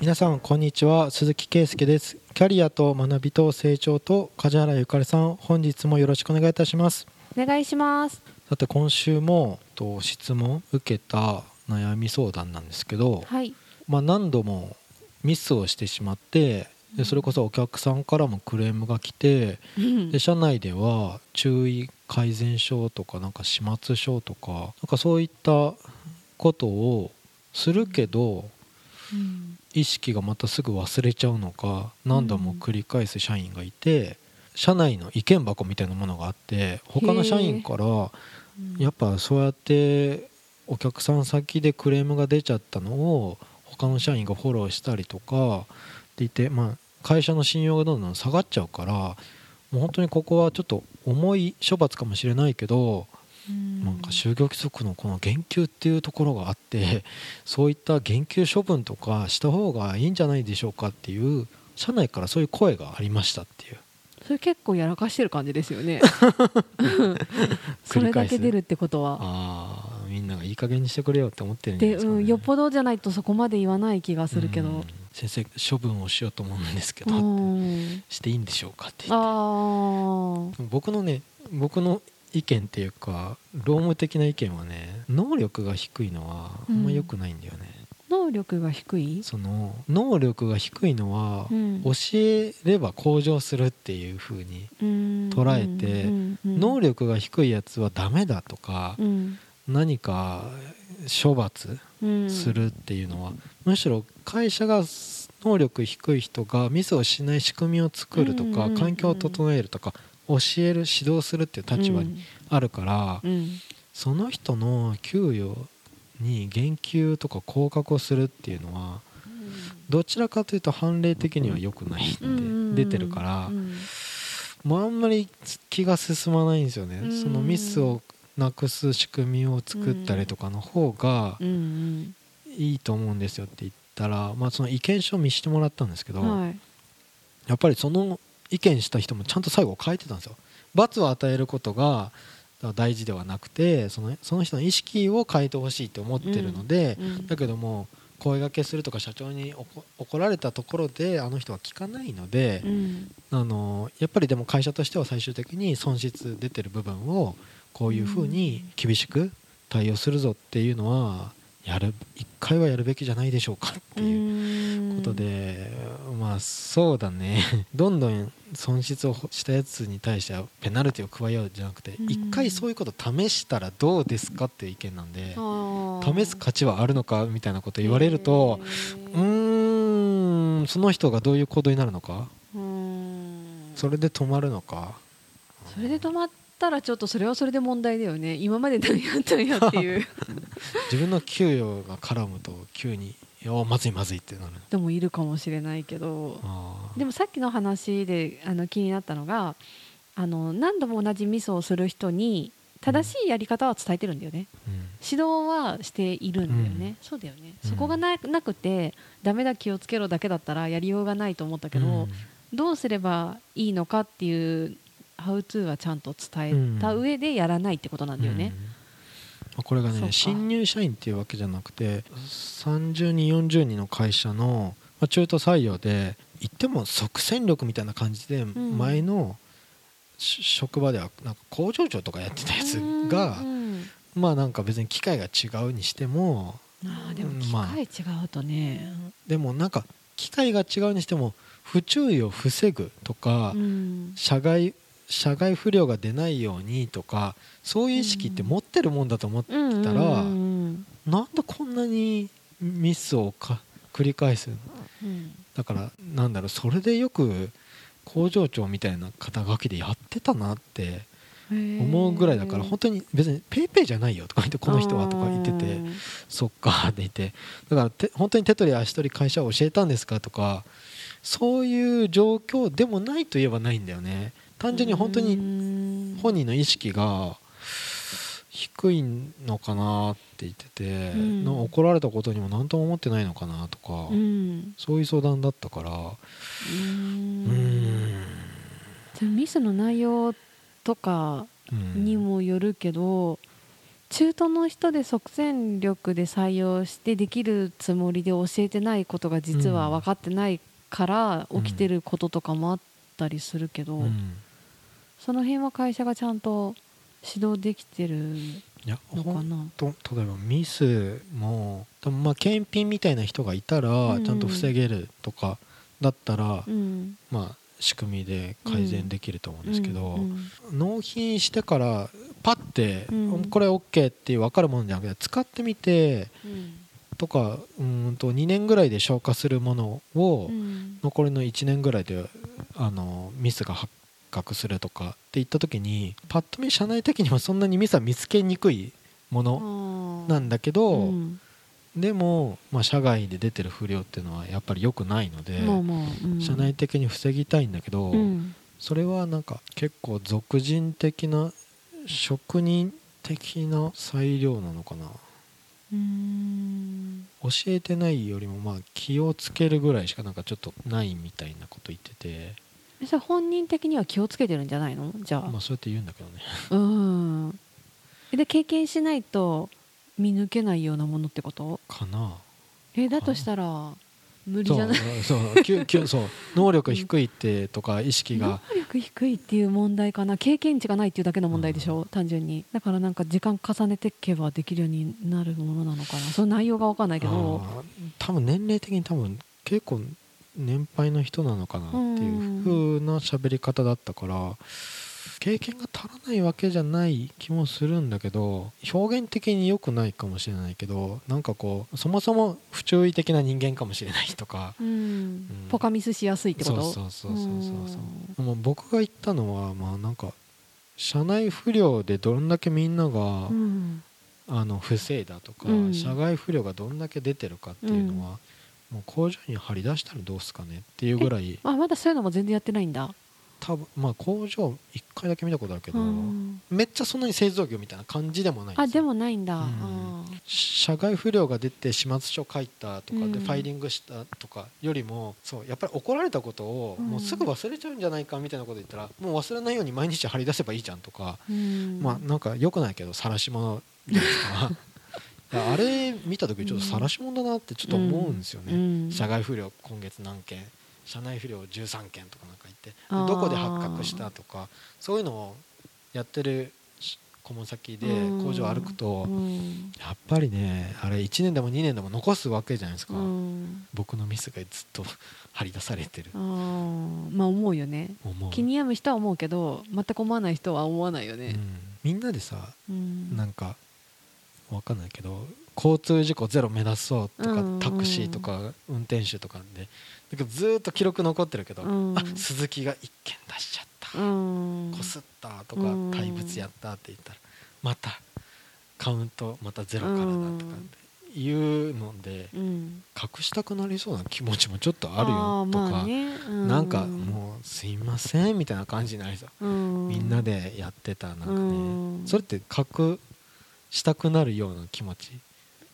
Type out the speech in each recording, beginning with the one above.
皆さんこんにちは。鈴木圭介です。キャリアと学びと成長と梶原ゆかりさん本日もよろしくお願いいたします。お願いします。さて今週もと質問受けた悩み相談なんですけど、はい。まあ、何度もミスをしてしまってでそれこそお客さんからもクレームが来てうん。で社内では注意改善書とかなんか始末書とかなんかそういったことをするけどうん意識がまたすぐ忘れちゃうのか何度も繰り返す社員がいて社内の意見箱みたいなものがあって他の社員からやっぱそうやってお客さん先でクレームが出ちゃったのを他の社員がフォローしたりとかっていて、まあ、会社の信用がどんどん下がっちゃうからもう本当にここはちょっと重い処罰かもしれないけどうんなんか就業規則のこの減給っていうところがあって そういった減給処分とかした方がいいんじゃないでしょうかっていう社内からそういう声がありましたっていう。それ結構やらかしてる感じですよね。それだけ出るってことは。ああみんながいい加減にしてくれよって思ってるんで、ですか、ね。うん、よっぽどじゃないとそこまで言わない気がするけど。うん。先生処分をしようと思うんですけうど、ん。していいんでしょうかって言って。あ僕のね僕の意見っていうか労務的な意見はね能力が低いのはあんま良くないんだよね、ー能力が低い、その能力が低いのは、うん。教えれば向上するっていう風に、捉捉えて能力が低いやつはダメだとか、うん。何か処罰うん。するっていうのは、むしろ会社が能力低い人がミスをしない仕組みを作るとか、うん。環境を整えるとか教える指導するっていう立場にあるから、うん。その人の給与に減給とか降格をするっていうのはどちらかというと判例的には良くないうん。って出てるから、うん。もうあんまり気が進まないんですよね、うん。そのミスをなくす仕組みを作ったりとかの方がうん。いいと思うんですよって言ったら、まあ、その意見書を見せてもらったんですけど、やっぱりその意見した人もちゃんと最後書いてたんですよ。罰を与えることが大事ではなくてそのその人の意識を変えてほしいと思ってるので、うんだけども声掛けするとか社長に怒怒られたところであの人は聞かないので、うん。あのやっぱりでも会社としては最終的に損失出てる部分をこういうふうに厳しく対応するぞっていうのはやる一回はやるべきじゃないでしょうかっていうことで、まあそうだね。どんどん損失をしたやつに対してはペナルティを加えようじゃなくてうん。一回そういうこと試したらどうですかっていう意見なんで試す価値はあるのかみたいなこと言われるとうんその人がどういう行動になるのか？うん。それで止まるのか？それで止まったらちょっとそれはそれで問題だよね。今まで何やったんやっていう。自分の給与が絡むと急に「いやまずいまずい」ってなる。人もいるかもしれないけど。でもさっきの話であの気になったのがあの何度も同じミスをする人に正しいやり方は伝えてるんだよね。うん。指導はしているんだよね、うん。そうだよね、うん。そこがななくてダメだ気をつけろだけだったらやりようがないと思ったけど、うん。どうすればいいのかっていうハウツーはちゃんと伝えた上でやらないってことなんだよね。うんこれがね新入社員っていうわけじゃなくて30人40人の会社のまあ中途採用で言っても即戦力みたいな感じでん。前のし職場ではなんか工場長とかやってたやつがうんまあなんか別に機械が違うにしてもあーでも機まあ。械違うとね、でもなんか機械が違うにしても不注意を防ぐとか、うん。社外社外不良が出ないようにとかそういう意識って持ってるもんだと思ってうんたら、うん。なんでこんなにミスをか繰り返すうん。だからなんだろうそれでよく工場長みたいな肩書きでやってたなって思うぐらいだから本当に別にペイペイじゃないよとか言ってこの人はとか言っててそっかって言って。だからて本当に手取り足取り会社を教えたんですかとかそういう状況でもないといえばないんだよね単純に本当にに本人の意識が低いのかなって言ってて、うん。の怒られたことにも何とも思ってないのかなとか、うん。そういう相談だったからううん。ミスの内容とかうん。にもよるけど、中途の人で即戦力で採用してできるつもりで教えてないことが実は分かってないから起きてることとかもあったりするけど、うんその辺は会社がちゃんと指導できてるいやのかな？と例えばミスも多分まあ検品みたいな人がいたらうん。ちゃんと防げるとかだったら、うん。まあ仕組みで改善できると思うんですけど、うん納品してからパッて、うん。これ OK って分かるものじゃなくて使ってみてうん。とかうーんと2年ぐらいで消化するものを、うん。残りの1年ぐらいであのミスが発覚するとかっていった時にパッと見社内的にはそんなにミスは見つけにくいものなんだけど、うん。でも、まあ、社外で出てる不良っていうのはやっぱり良くないので、うん。社内的に防ぎたいんだけど、うん。それはなんか結構俗人的な職人的な裁量なのかな。うん。教えてないよりもまあ気をつけるぐらいしかなんかちょっとないみたいなこと言っててそれ本人的には気をつけてるんじゃないの？じゃあ、まあそうやって言うんだけどね。うん。で経験しないと見抜けないようなものってこと？かな。えだとしたら無理じゃない？そうきゅきゅそう。能力低いってとか意識が。能力低いっていう問題かな。経験値がないっていうだけの問題でしょ、単純に。だからなんか時間重ねていけばできるようになるものなのかな。その内容が分かんないけど。多分年齢的に多分結構年配の人なのかなっていう風な喋り方だったから経験が足らないわけじゃない気もするんだけど表現的に良くないかもしれないけどなんかこうそもそも不注意的な人間かもしれないとかうん、ポカミスしやすいってこと？そうそうそうそうそうもう僕が言ったのはまあなんか社内不良でどんだけみんなが、うん。あの防いだとか、うん。社外不良がどんだけ出てるかっていうのは、もう工場に張り出したらどうすかねっていうぐらい。あまだそういうのも全然やってないんだ。多分まあ工場1回だけ見たことあるけど、うんめっちゃそんなに製造業みたいな感じでもないんあでもないんだ、うん。あ社外不良が出て始末書書いたとかでうん。ファイリングしたとかよりもそうやっぱり怒られたことをうん。もうすぐ忘れちゃうんじゃないかみたいなこと言ったらもう忘れないように毎日張り出せばいいじゃんとか。まあなんか良くないけど晒し者じゃないですかあれ見た時ちょっと晒し者だなってちょっと思うんですよね、うん。社外不良今月何件社内不良13件とかなんか言って。どこで発覚したとかそういうのをやってるし顧問先でうん。工場歩くとうん。やっぱりねあれ1年でも2年でも残すわけじゃないですか、うん。僕のミスがずっと 張り出されてる。まあ思うよね。思う、気に病む人は思うけど全く思わない人は思わないよね、うん。みんなでさうん。なんかわかんないけど交通事故ゼロ目指そうとか、うんタクシーとか運転手とかでだずーっと記録残ってるけど、うん。あ鈴木が1件出しちゃった、うん。こすったとか、うん。怪物やったって言ったらまたカウントまたゼロからだとかっていうのでうん。隠したくなりそうな気持ちもちょっとあるよーとか、まあね。うなんかもうすいませんみたいな感じになりそう、うん。みんなでやってたなんかね、うん。それって隠したくなるような気持ち、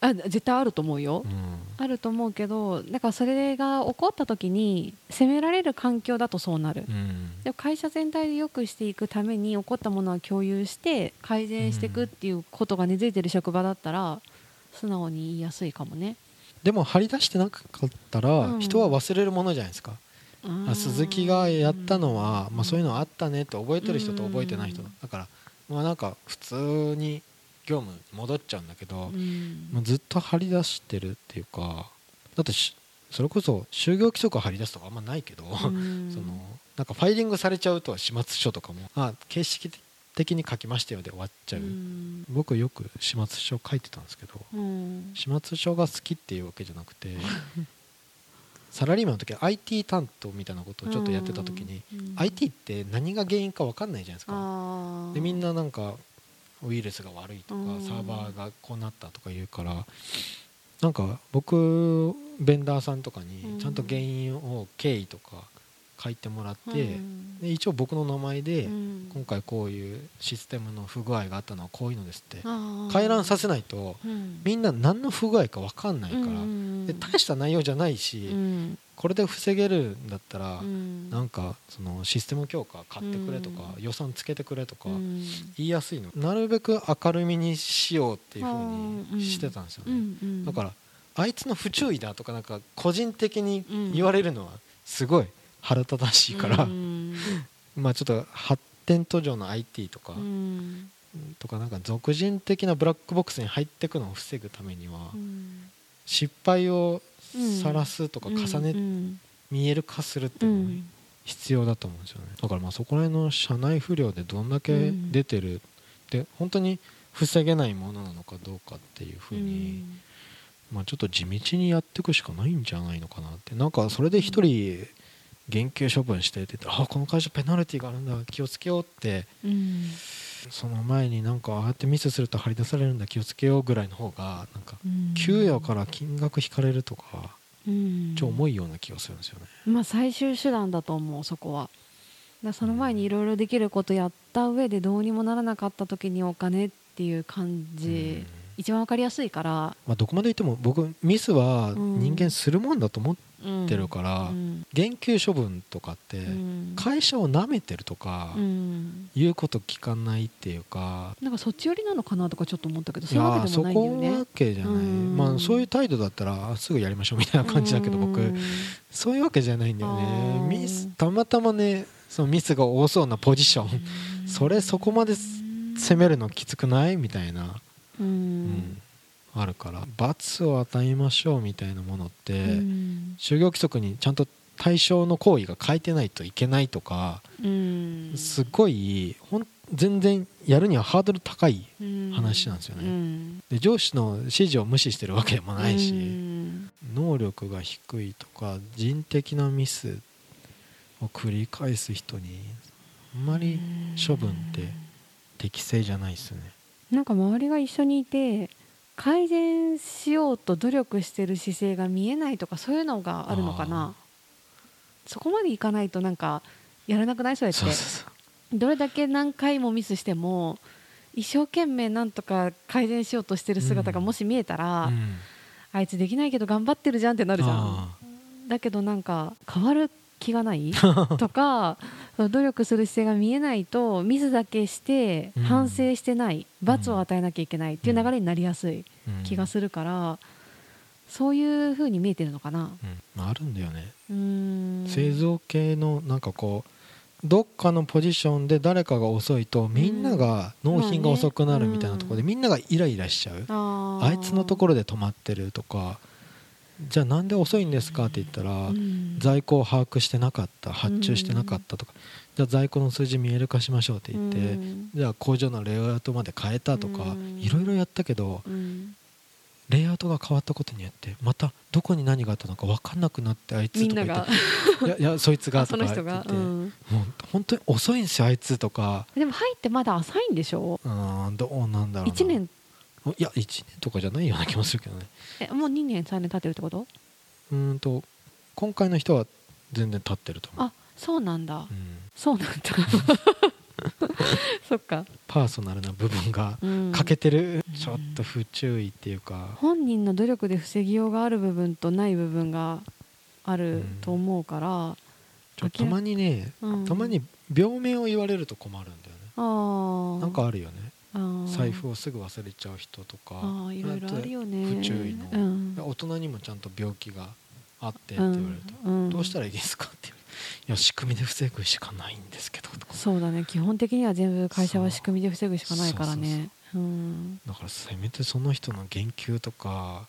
あ絶対あると思うよ、うん。あると思うけどだからそれが起こった時に責められる環境だとそうなる、うん。でも会社全体で良くしていくために起こったものは共有して改善していくっていうことが根付いてる職場だったら素直に言いやすいかもね。でも張り出してなかったらうん。人は忘れるものじゃないですか、あ鈴木がやったのは、まあ、そういうのあったねって覚えてる人と覚えてない人うんだから。まあなんか普通に業務に戻っちゃうんだけど、うん。まあ、ずっと張り出してるっていうかだってしそれこそ就業規則を張り出すとかあんまないけど、うん。そのなんかファイリングされちゃうと始末書とかもあ形式的に書きましたよで終わっちゃう、うん。僕よく始末書書いてたんですけどうん。始末書が好きっていうわけじゃなくて サラリーマンの時は IT 担当みたいなことをちょっとやってた時に、うん。IT って何が原因か分かんないじゃないですか。でみんななんかウイルスが悪いとかうん。サーバーがこうなったとか言うからなんか僕ベンダーさんとかうん。にちゃんと原因を経緯とか書いてもらって、うん。で一応僕の名前で、うん。今回こういうシステムの不具合があったのはこういうのですって回覧させないとうん。みんな何の不具合か分かんないから、うんで大した内容じゃないし、うん。これで防げるんだったら、うん。なんかそのシステム強化買ってくれとか、うん。予算つけてくれとかうん。言いやすいの。なるべく明るみにしようっていうふううん。にしてたんですよね、だからあいつの不注意だとかなんか個人的にうん。言われるのはすごい腹立たしいから、うん。まあちょっと発展途上の IT とか、うん。とかなんか俗人的なブラックボックスに入っていくのを防ぐためには、うん。失敗を晒すとか重うねん見える化するってういうのがん必要だと思うんですよね。だからまあそこら辺の社内不良でどんだけ出てるって本当に防げないものなのかどうかっていうふうに、まあちょっと地道にやっていくしかないんじゃないのかなって。なんかそれで一人減給処分してって言ってあこの会社ペナルティがあるんだ気をつけようって。うん。その前になんかああやってミスすると張り出されるんだ気をつけようぐらいの方がなんかうん。給与から金額引かれるとかうん。超重いような気がするんですよね。まあ最終手段だと思うそこは。だその前にいろいろできることやった上でどうにもならなかった時にお金っていう感じ、うん。一番わかりやすいから、まあ、どこまでいっても僕ミスはうん。人間するもんだと思うんってるから、うん。減給処分とかってうん。会社を舐めてるとかうん。言うこと聞かないっていうかなんかそっち寄りなのかなとかちょっと思ったけどいそういうわけでやーそもないんだよね。こわけじゃない、うん。まあ、そういう態度だったらすぐやりましょうみたいな感じだけど僕うん。そういうわけじゃないんだよあねー。ミスたまたまねそのミスが多そうなポジション。それそこまで攻めるのきつくない？みたいな、うん。うんあるから罰を与えましょうみたいなものって、うん。就業規則にちゃんと対象の行為が書いてないといけないとか、うん。すごいほん全然やるにはハードル高い話なんですよね。うん。で上司の指示を無視してるわけでもないし、うん。能力が低いとか人的なミスを繰り返す人にあんまり処分って適正じゃないですよね。なんか周りが一緒にいて改善しようと努力してる姿勢が見えないとかそういうのがあるのかな？そこまでいかないとなんかやらなくない？そうやって。どれだけ何回もミスしても一生懸命なんとか改善しようとしてる姿がもし見えたら、うん。あいつできないけど頑張ってるじゃんってなるじゃん。あだけどなんか変わる気がない？とか努力する姿勢が見えないとミスだけしてうん。反省してない、罰を与えなきゃいけないっていう流れになりやすい気がするから、そういう風に見えてるのかな。うん。あるんだよね。製造系のなんかこうどっかのポジションで誰かが遅いとみんなが納品が遅くなるみたいなところでみんながイライラしちゃう。あいつのところで止まってるとかじゃあなんで遅いんですか？って言ったらうん在庫を把握してなかった発注してなかったとかじゃあ在庫の数字見える化しましょうって言ってうんじゃあ工場のレイアウトまで変えたとかうん。いろいろやったけどうん。レイアウトが変わったことによってまたどこに何があったのか分かんなくなってあいつとか言っがていやいやそいつが とかあその人が、言っててうん、もう本当に遅いんですよあいつとか。でも入ってまだ浅いんでしょ？うーんどうなんだろうな。1年いや1年とかじゃないような気もするけどね。えもう2年3年経ってるってこと？うーんと今回の人は全然経ってると思う。あそうなんだ、うん。そうなんだ。そっか、パーソナルな部分がうん。欠けてる。ちょっと不注意っていうか。本人の努力で防ぎようがある部分とない部分があると思うから、ちょたまにねうん。たまに病名を言われると困るんだよね。ああなんかあるよね財布をすぐ忘れちゃう人とか。いろいろあるよね。不注意の。うん。大人にもちゃんと病気があってって言われると、うん。どうしたらいいですかって。いや仕組みで防ぐしかないんですけどとか。そうだね。基本的には全部会社は仕組みで防ぐしかないからね。うん。だからせめてその人の言及とか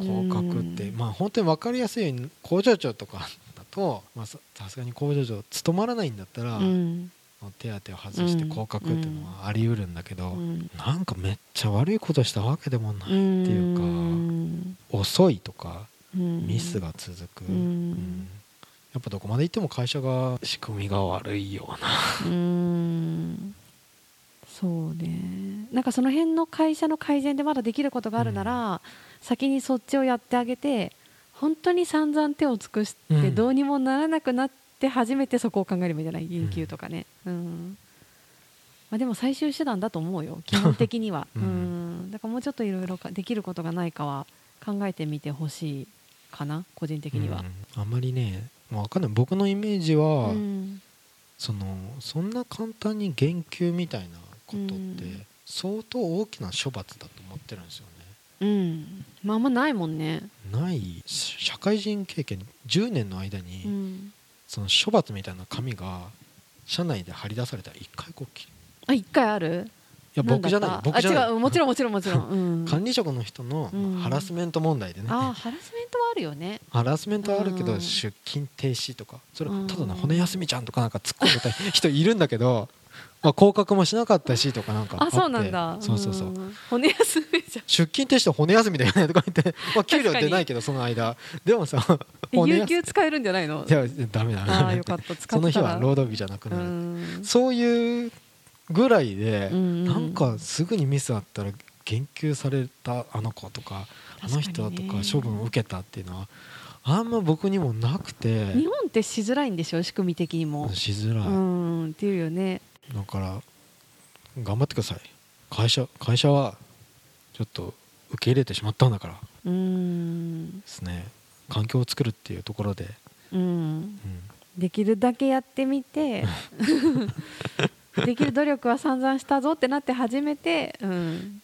降格って、うんまあ本当に分かりやすいように工場長とかだと、まあ、ささすがに工場長務まらないんだったら、うん手当を外して降格っていうのはあり得るんだけど、うん。なんかめっちゃ悪いことしたわけでもないっていうか、うん。遅いとかうん。ミスが続く、うん。うん。やっぱどこまで行っても会社が仕組みが悪いような。うーん。そうね。なんかその辺の会社の改善でまだできることがあるなら、先にそっちをやってあげて本当に散々手を尽くしてうん。どうにもならなくなってして初めてそこを考えればいいんじゃない？有給とかね、うん。まあ、でも最終手段だと思うよ。基本的には、う うん。ん、だからもうちょっといろいろできることがないかは考えてみてほしいかな個人的には。うん。あんまりねわかんない。僕のイメージは、うん。そのそんな簡単に減給みたいなことって、うん。相当大きな処罰だと思ってるんですよね。うん。まああんまないもんね、ない。社会人経験10年の間に、うん、その処罰みたいな紙が社内で貼り出されたら一回こうきいあ一回ある？や僕じゃない僕じゃない。あ違うもちろんもちろんもちろん、うん、管理職の人のうん。ハラスメント問題でね、あハラスメントはあるよね。ハラスメントはあるけどうん。出勤停止とか。それうん。ただの骨休みちゃんとかなんか突っ込んでた人いるんだけど、まあ、降格もしなかったしとかなんかあって。そうなんだ。そうそうそう、ん。骨休みじゃん。出勤停止と骨休みだよねとか言って、まあ、給料出ないけどその間。でもさ有給使えるんじゃないの？いやダメだその日は労働日じゃなくうなる、ん。そういうぐらいで、うんうん。なんかすぐにミスあったら言及されたあの子とかあの人とか処分を受けたっていうのはあんま僕にもなくて。日本ってしづらいんでしょ？仕組み的にも。しづらい、うんっていうよねだから頑張ってください。会社会社はちょっと受け入れてしまったんだから。うん。ですね。環境を作るっていうところで、うん。うん。できるだけやってみて。できる努力は散々したぞってなって初めて、うん、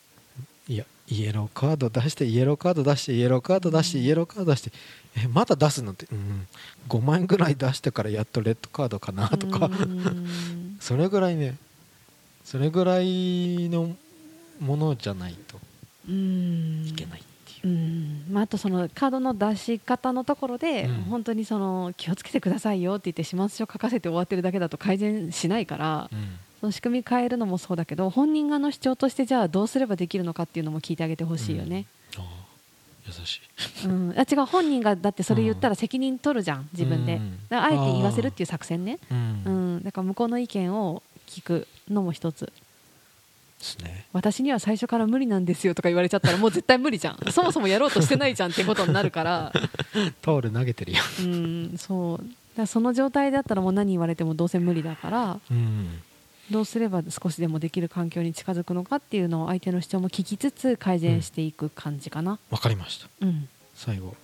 いやイエローカード出してイエローカード出してイエローカード出してイエローカード出して。えまだ出すのって、うん、5万円ぐらい出してからやっとレッドカードかなとか。うんそれぐらいねそれぐらいのものじゃないとうん。いけないっていう。う、ん。まあ、あとそのカードの出し方のところで、うん。本当にその気をつけてくださいよって言って始末書書かせて終わってるだけだと改善しないからうん。その仕組み変えるのもそうだけど本人側の主張としてじゃあどうすればできるのかっていうのも聞いてあげてほしいよね。ああ優しい。うん、あ違う。本人がだってそれ言ったら責任取るじゃん。自分で、うん。あえて言わせるっていう作戦ね、うん。うん、だから向こうの意見を聞くのも一つ。ですね。私には最初から無理なんですよとか言われちゃったらもう絶対無理じゃん。そもそもやろうとしてないじゃんってことになるから、タオル投げてるよ、うん、そう。だその状態だったらもう何言われてもどうせ無理だから。うん、どうすれば少しでもできる環境に近づくのかっていうのを相手の主張も聞きつつ改善していく感じかな。わかりました。うん、最後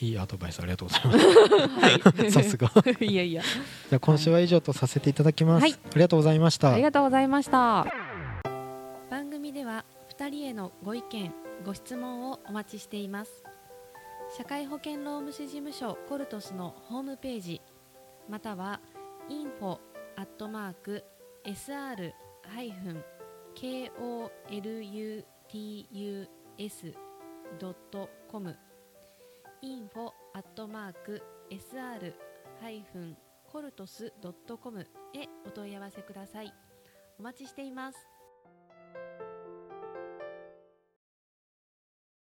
いいアドバイスありがとうございます。はい。さすがいやいや。じゃあ今週は以上とさせていただきます、はい。ありがとうございました。ありがとうございました。番組では2人へのご意見ご質問をお待ちしています。社会保険労務士事務所コルトスのホームページまたは info アットマーク sr-kolutus.com info アットマーク sr ハイフンコルトスドットコムへお問い合わせください。お待ちしています。